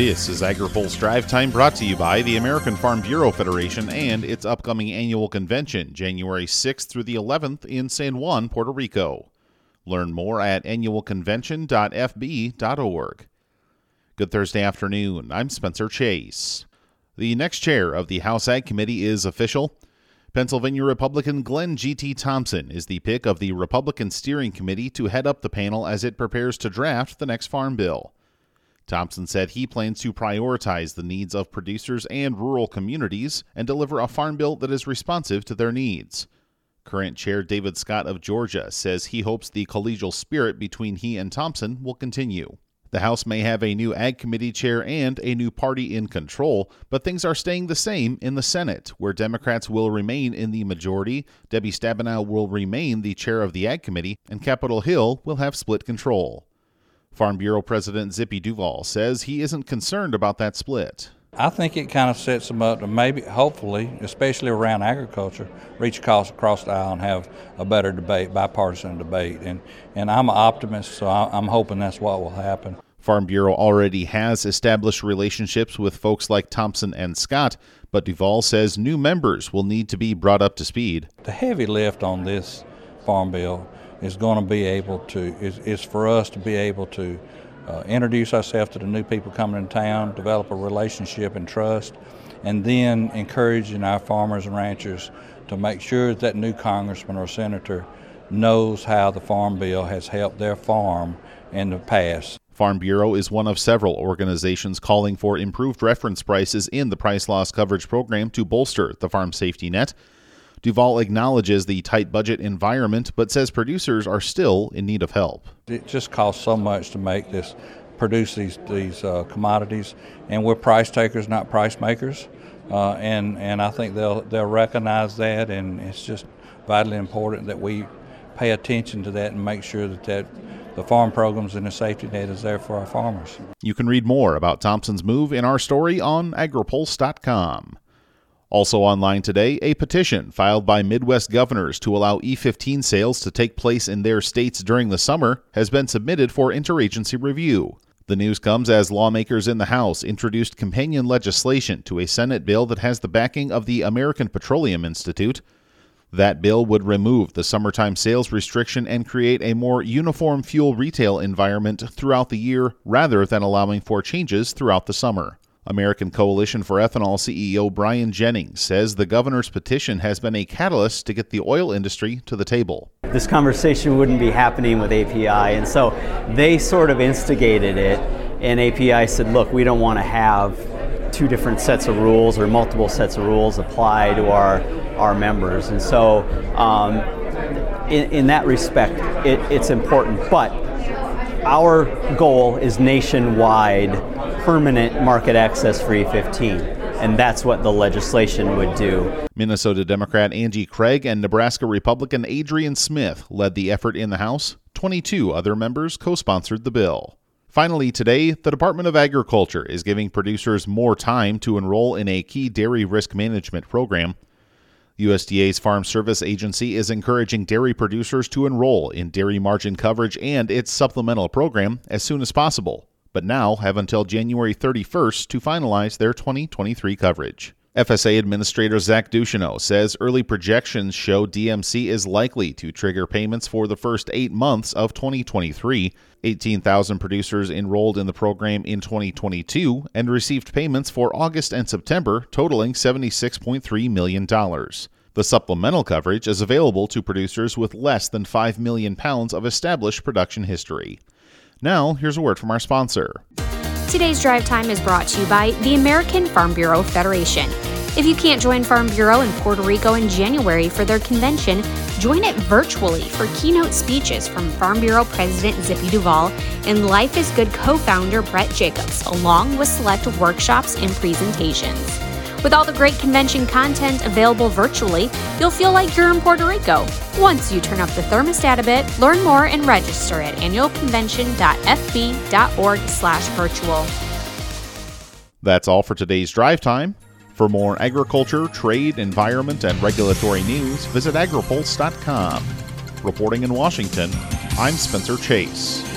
This is AgriPulse Drive Time brought to you by the American Farm Bureau Federation and its upcoming annual convention, January 6th through the 11th in San Juan, Puerto Rico. Learn more at annualconvention.fb.org. Good Thursday afternoon. I'm Spencer Chase. The next chair of the House Ag Committee is official. Pennsylvania Republican Glenn G.T. Thompson is the pick of the Republican Steering Committee to head up the panel as it prepares to draft the next farm bill. Thompson said he plans to prioritize the needs of producers and rural communities and deliver a farm bill that is responsive to their needs. Current Chair David Scott of Georgia says he hopes the collegial spirit between he and Thompson will continue. The House may have a new Ag Committee chair and a new party in control, but things are staying the same in the Senate, where Democrats will remain in the majority, Debbie Stabenow will remain the chair of the Ag Committee, and Capitol Hill will have split control. Farm Bureau President Zippy Duvall says he isn't concerned about that split. I think it kind of sets them up to maybe, hopefully, especially around agriculture, reach across, across the aisle and have a better debate, bipartisan debate. And, and I'm an optimist, so I'm hoping that's what will happen. Farm Bureau already has established relationships with folks like Thompson and Scott, but Duvall says new members will need to be brought up to speed. The heavy lift on this farm bill is going to be able to is, is for us to be able to uh, introduce ourselves to the new people coming in town, develop a relationship and trust, and then encouraging our farmers and ranchers to make sure that new congressman or senator knows how the farm bill has helped their farm in the past. Farm Bureau is one of several organizations calling for improved reference prices in the price loss coverage program to bolster the farm safety net. Duvall acknowledges the tight budget environment, but says producers are still in need of help. It just costs so much to make this, produce these these uh, commodities, and we're price takers, not price makers. Uh, and and I think they'll they'll recognize that, and it's just vitally important that we pay attention to that and make sure that that the farm programs and the safety net is there for our farmers. You can read more about Thompson's move in our story on agripulse.com. Also online today, a petition filed by Midwest governors to allow E15 sales to take place in their states during the summer has been submitted for interagency review. The news comes as lawmakers in the House introduced companion legislation to a Senate bill that has the backing of the American Petroleum Institute. That bill would remove the summertime sales restriction and create a more uniform fuel retail environment throughout the year rather than allowing for changes throughout the summer. American Coalition for Ethanol CEO Brian Jennings says the governor's petition has been a catalyst to get the oil industry to the table. This conversation wouldn't be happening with API, and so they sort of instigated it. And API said, look, we don't want to have two different sets of rules or multiple sets of rules apply to our, our members. And so, um, in, in, that respect, it, it's important. But our goal is nationwide permanent market access for E15. And that's what the legislation would do. Minnesota Democrat Angie Craig and Nebraska Republican Adrian Smith led the effort in the House. 22 other members co sponsored the bill. Finally, today, the Department of Agriculture is giving producers more time to enroll in a key dairy risk management program. USDA's Farm Service Agency is encouraging dairy producers to enroll in dairy margin coverage and its supplemental program as soon as possible but now have until January 31st to finalize their 2023 coverage. FSA Administrator Zach Ducheneaux says early projections show DMC is likely to trigger payments for the first eight months of 2023. 18,000 producers enrolled in the program in 2022 and received payments for August and September, totaling $76.3 million. The supplemental coverage is available to producers with less than 5 million pounds of established production history. Now, here's a word from our sponsor. Today's drive time is brought to you by the American Farm Bureau Federation. If you can't join Farm Bureau in Puerto Rico in January for their convention, join it virtually for keynote speeches from Farm Bureau President Zippy Duvall and Life is Good co founder Bert Jacobs, along with select workshops and presentations. With all the great convention content available virtually, you'll feel like you're in Puerto Rico. Once you turn up the thermostat a bit, learn more and register at annualconvention.fb.org/virtual. That's all for today's drive time. For more agriculture, trade, environment, and regulatory news, visit agripulse.com. Reporting in Washington, I'm Spencer Chase.